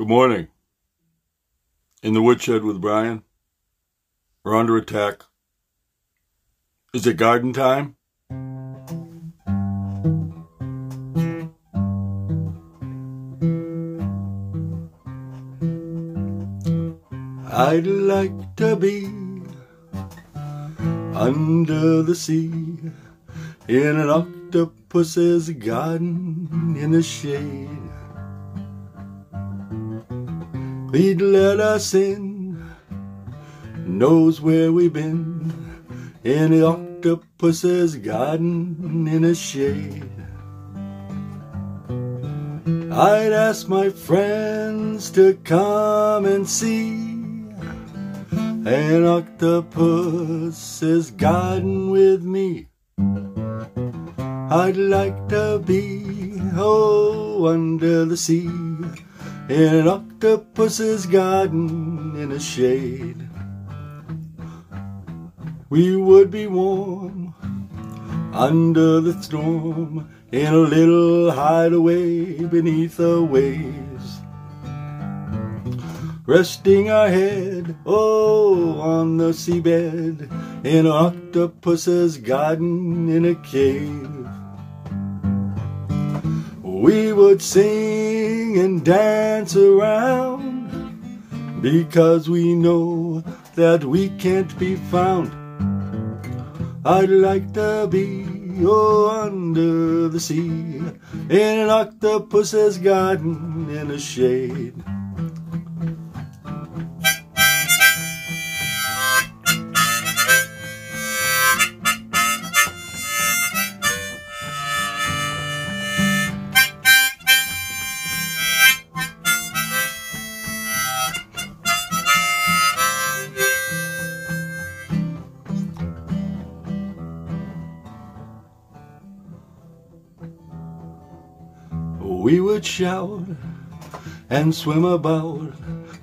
Good morning. In the woodshed with Brian. We're under attack. Is it garden time? I'd like to be under the sea in an octopus's garden in the shade. He'd let us in, knows where we've been in the octopus's garden in the shade. I'd ask my friends to come and see an octopus's garden with me. I'd like to be, oh, under the sea in an octopus's garden in a shade. We would be warm under the storm in a little hideaway beneath the waves. Resting our head, oh, on the seabed in an octopus's garden in a cave. We would sing and dance around because we know that we can't be found. I'd like to be oh, under the sea in an octopus's garden in a shade. Shout and swim about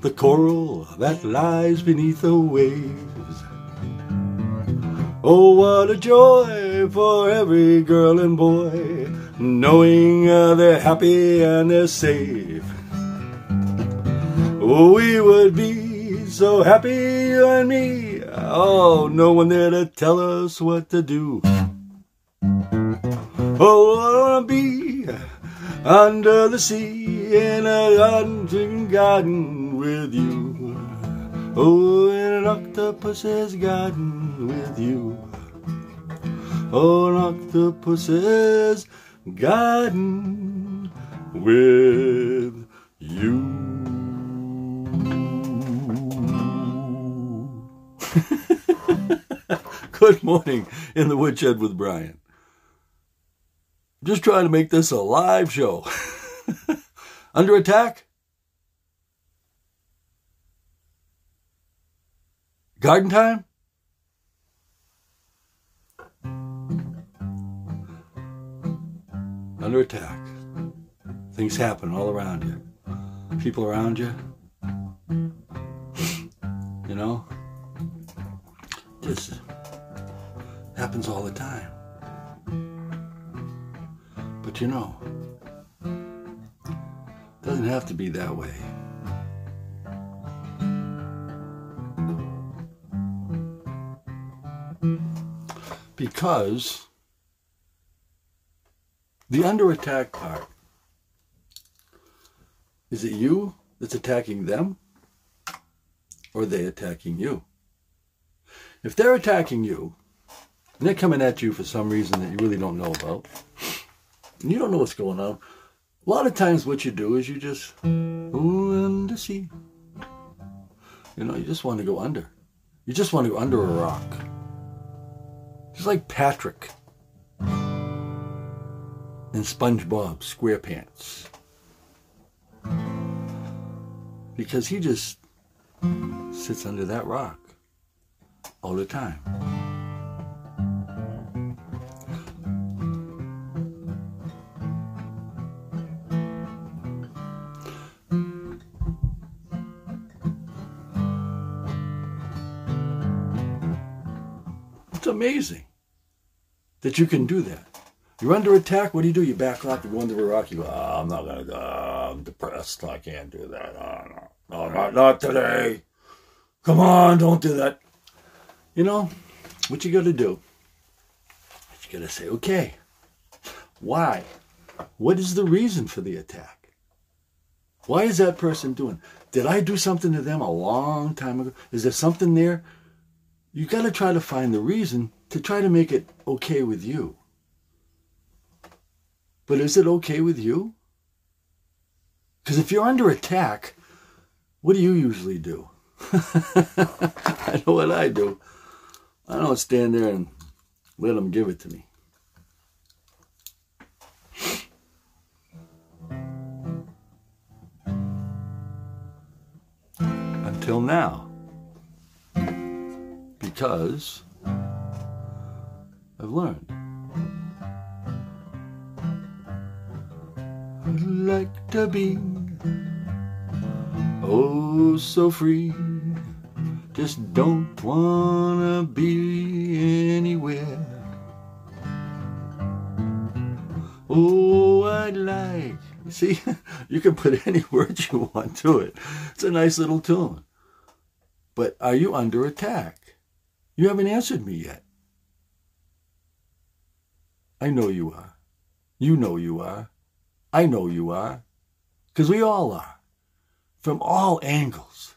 the coral that lies beneath the waves. Oh, what a joy for every girl and boy, knowing uh, they're happy and they're safe. Oh, we would be so happy, you and me. Oh, no one there to tell us what to do. Oh, I wanna be under the sea in a garden, garden with you. Oh, in an octopus's garden with you. Oh, an octopus's garden with you. Good morning in the woodshed with Brian. Just trying to make this a live show. Under attack? Garden time? Under attack. Things happen all around you. People around you. You know? This happens all the time. You know, it doesn't have to be that way. Because the under attack part is it you that's attacking them or they attacking you? If they're attacking you and they're coming at you for some reason that you really don't know about, you don't know what's going on. A lot of times, what you do is you just go under sea. You know, you just want to go under. You just want to go under a rock. Just like Patrick and SpongeBob SquarePants. Because he just sits under that rock all the time. Amazing that you can do that. You're under attack. What do you do? You back off. You go under a rock. You go, oh, I'm not going to go. I'm depressed. I can't do that. Oh, no, no, not, not today. Come on, don't do that. You know, what you got to do? You got to say, okay, why? What is the reason for the attack? Why is that person doing? Did I do something to them a long time ago? Is there something there? You got to try to find the reason to try to make it okay with you. But is it okay with you? Because if you're under attack, what do you usually do? I know what I do. I don't stand there and let them give it to me. Until now. Because I've learned. I'd like to be oh so free. Just don't wanna be anywhere. Oh, I'd like. See, you can put any words you want to it. It's a nice little tune. But are you under attack? You haven't answered me yet. I know you are. You know you are. I know you are. Because we all are. From all angles.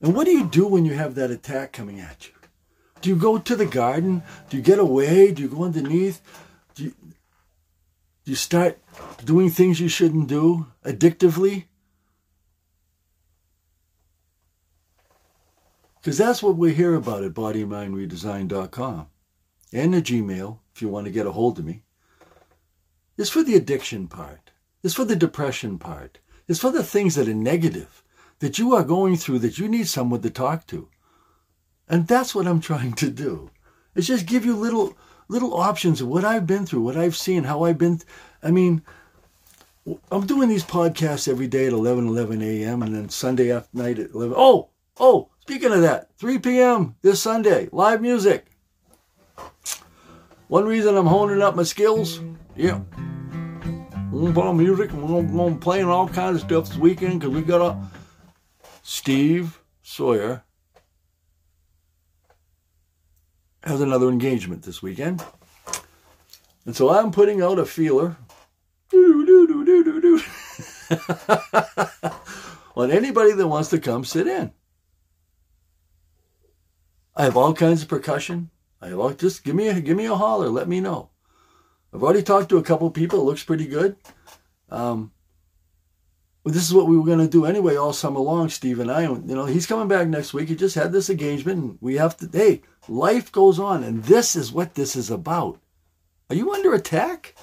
And what do you do when you have that attack coming at you? Do you go to the garden? Do you get away? Do you go underneath? Do you, do you start doing things you shouldn't do addictively? Because that's what we hear about at bodymindredesign.com and the Gmail, if you want to get a hold of me. is for the addiction part. is for the depression part. is for the things that are negative that you are going through that you need someone to talk to. And that's what I'm trying to do. It's just give you little little options of what I've been through, what I've seen, how I've been. Th- I mean, I'm doing these podcasts every day at 11, 11 a.m. and then Sunday night at 11. Oh, oh, speaking of that, 3 p.m. this Sunday, live music. One reason I'm honing up my skills, yeah. We're gonna put on music and we're gonna, all kinds of stuff this weekend because we got a Steve Sawyer has another engagement this weekend. And so I'm putting out a feeler on anybody that wants to come sit in. I have all kinds of percussion. I all, just give me a give me a holler. Let me know. I've already talked to a couple people. It looks pretty good. Um, this is what we were going to do anyway all summer long, Steve and I. You know, he's coming back next week. He just had this engagement, and we have to. Hey, life goes on, and this is what this is about. Are you under attack?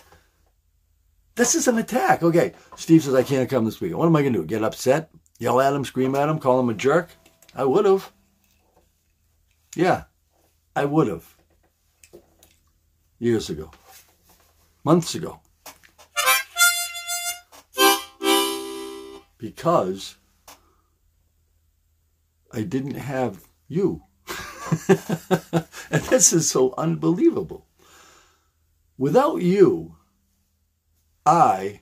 This is an attack. Okay, Steve says I can't come this week. What am I going to do? Get upset? Yell at him? Scream at him? Call him a jerk? I would have. Yeah, I would have. Years ago, months ago. because I didn't have you. and this is so unbelievable. Without you, I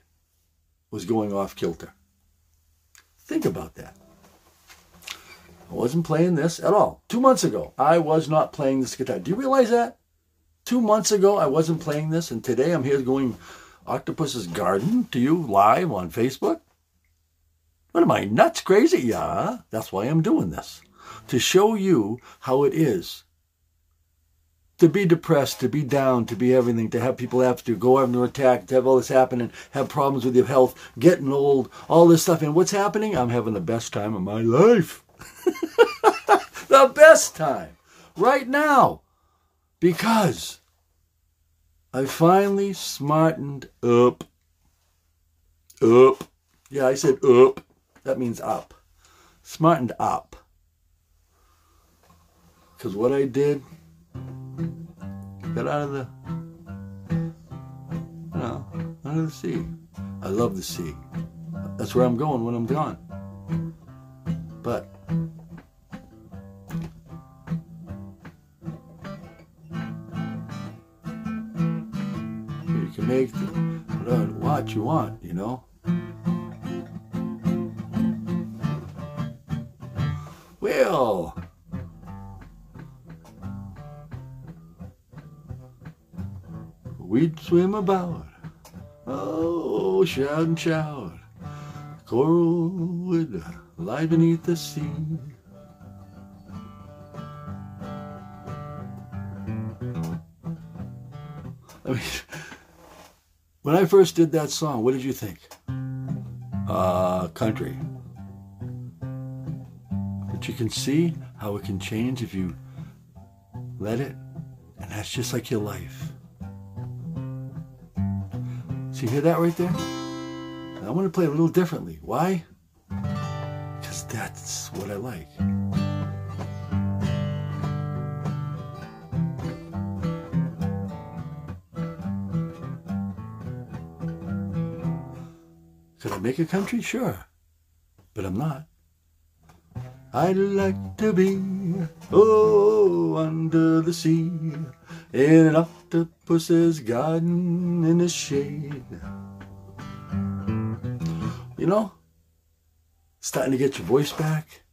was going off kilter. Think about that. I wasn't playing this at all. Two months ago, I was not playing this guitar. Do you realize that? Two months ago, I wasn't playing this, and today I'm here going Octopus's Garden to you live on Facebook. What am I, nuts, crazy? Yeah, that's why I'm doing this. To show you how it is to be depressed, to be down, to be everything, to have people have to go under attack, to have all this happening, have problems with your health, getting old, all this stuff. And what's happening? I'm having the best time of my life. The best time right now because I finally smartened up. Up. Yeah, I said up. That means up. Smartened up. Because what I did, got out of the, you know, out of the sea. I love the sea. That's where I'm going when I'm gone. But make what you want, you know. Well, we'd swim about, oh, shout and shout. Coral would lie beneath the sea. When I first did that song, what did you think? Uh, country. But you can see how it can change if you let it. And that's just like your life. See, hear that right there? I want to play a little differently. Why? Because that's what I like. Make a country? Sure. But I'm not. I'd like to be, oh, under the sea, in an octopus's garden in the shade. You know, starting to get your voice back,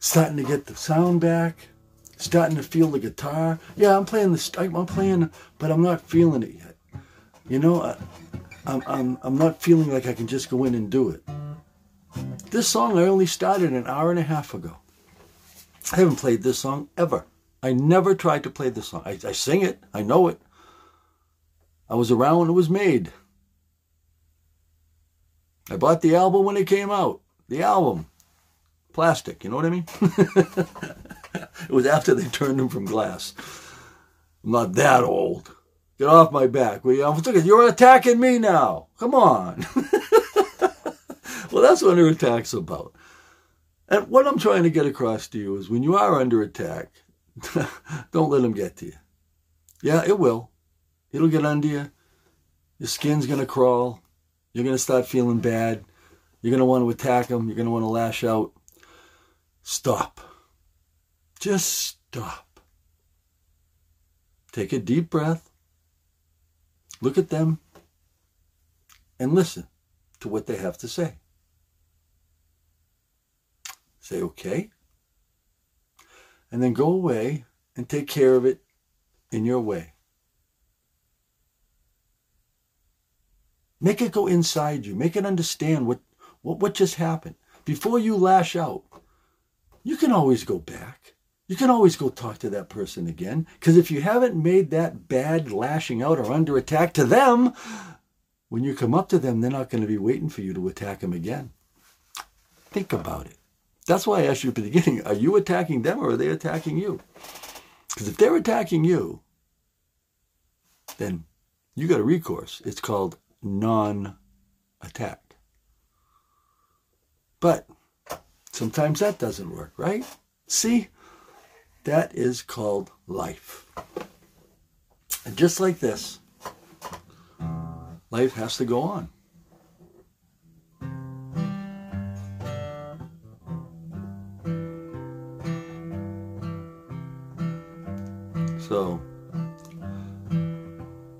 starting to get the sound back, starting to feel the guitar. Yeah, I'm playing the, I'm playing, but I'm not feeling it yet. You know, I'm, I'm, I'm not feeling like I can just go in and do it. This song I only started an hour and a half ago. I haven't played this song ever. I never tried to play this song. I, I sing it, I know it. I was around when it was made. I bought the album when it came out. The album. Plastic, you know what I mean? it was after they turned them from glass. I'm not that old. Get off my back. You're attacking me now. Come on. well, that's what an attack's about. And what I'm trying to get across to you is when you are under attack, don't let them get to you. Yeah, it will. It'll get under you. Your skin's going to crawl. You're going to start feeling bad. You're going to want to attack them. You're going to want to lash out. Stop. Just stop. Take a deep breath. Look at them and listen to what they have to say. Say, okay. And then go away and take care of it in your way. Make it go inside you. Make it understand what, what, what just happened. Before you lash out, you can always go back. You can always go talk to that person again. Because if you haven't made that bad lashing out or under attack to them, when you come up to them, they're not going to be waiting for you to attack them again. Think about it. That's why I asked you at the beginning are you attacking them or are they attacking you? Because if they're attacking you, then you got a recourse. It's called non attack. But sometimes that doesn't work, right? See? That is called life. And just like this, life has to go on. So,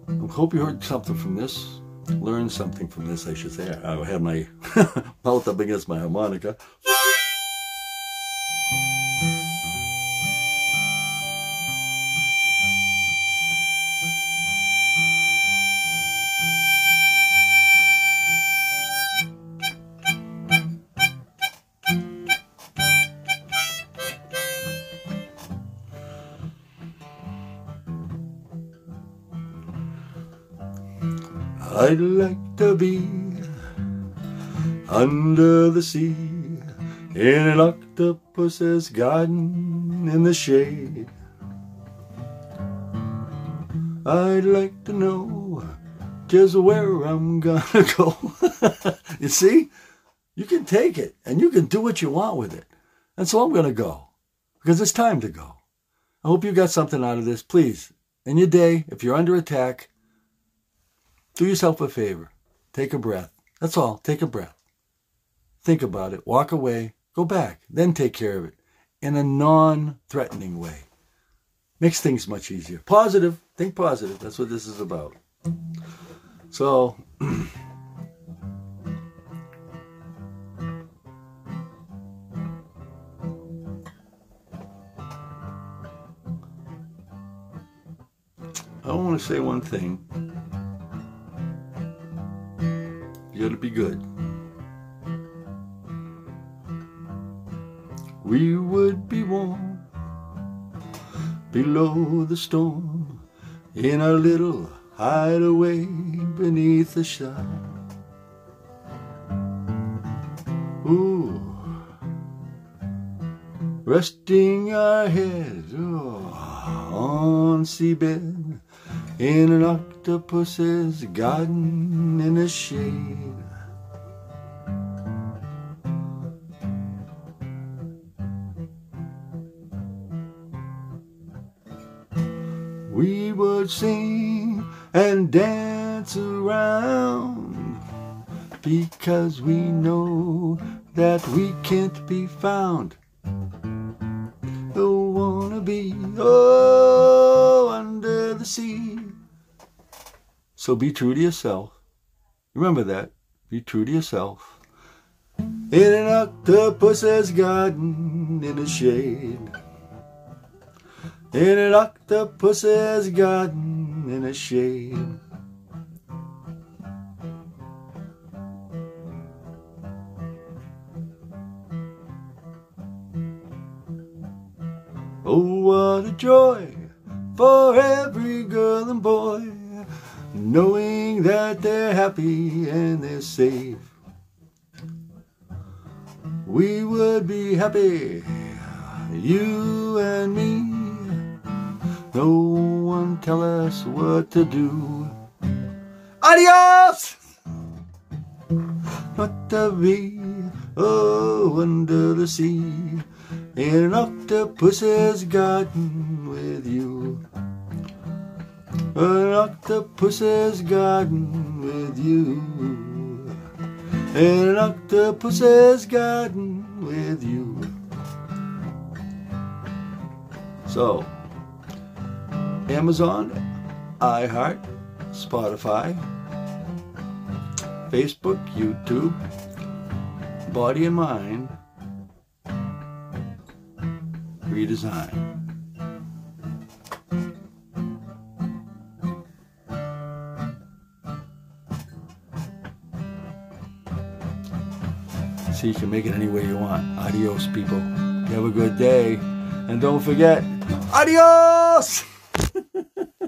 I hope you heard something from this, learned something from this, I should say. I had my mouth up against my harmonica. I'd like to be under the sea in an octopus's garden in the shade. I'd like to know just where I'm gonna go. you see, you can take it and you can do what you want with it. And so I'm gonna go because it's time to go. I hope you got something out of this. Please, in your day, if you're under attack, do yourself a favor. Take a breath. That's all. Take a breath. Think about it. Walk away. Go back. Then take care of it in a non threatening way. Makes things much easier. Positive. Think positive. That's what this is about. So, I want to say one thing. Gotta be good. We would be warm below the storm in our little hideaway beneath the star. Ooh, resting our heads oh, on seabed in an octopus's garden in the shade. Would sing and dance around because we know that we can't be found. Don't wanna be oh under the sea. So be true to yourself. Remember that. Be true to yourself. In an octopus's garden in the shade. In an octopus's garden in the shade. Oh, what a joy for every girl and boy, knowing that they're happy and they're safe. We would be happy, you and me. No one tell us what to do. Adios! Not to be, oh, under the sea in an octopus's garden with you. An octopus's garden with you. In an octopus's garden with you. So, Amazon, iHeart, Spotify, Facebook, YouTube, Body and Mind, redesign. So you can make it any way you want. Adios, people. Have a good day. And don't forget, adios!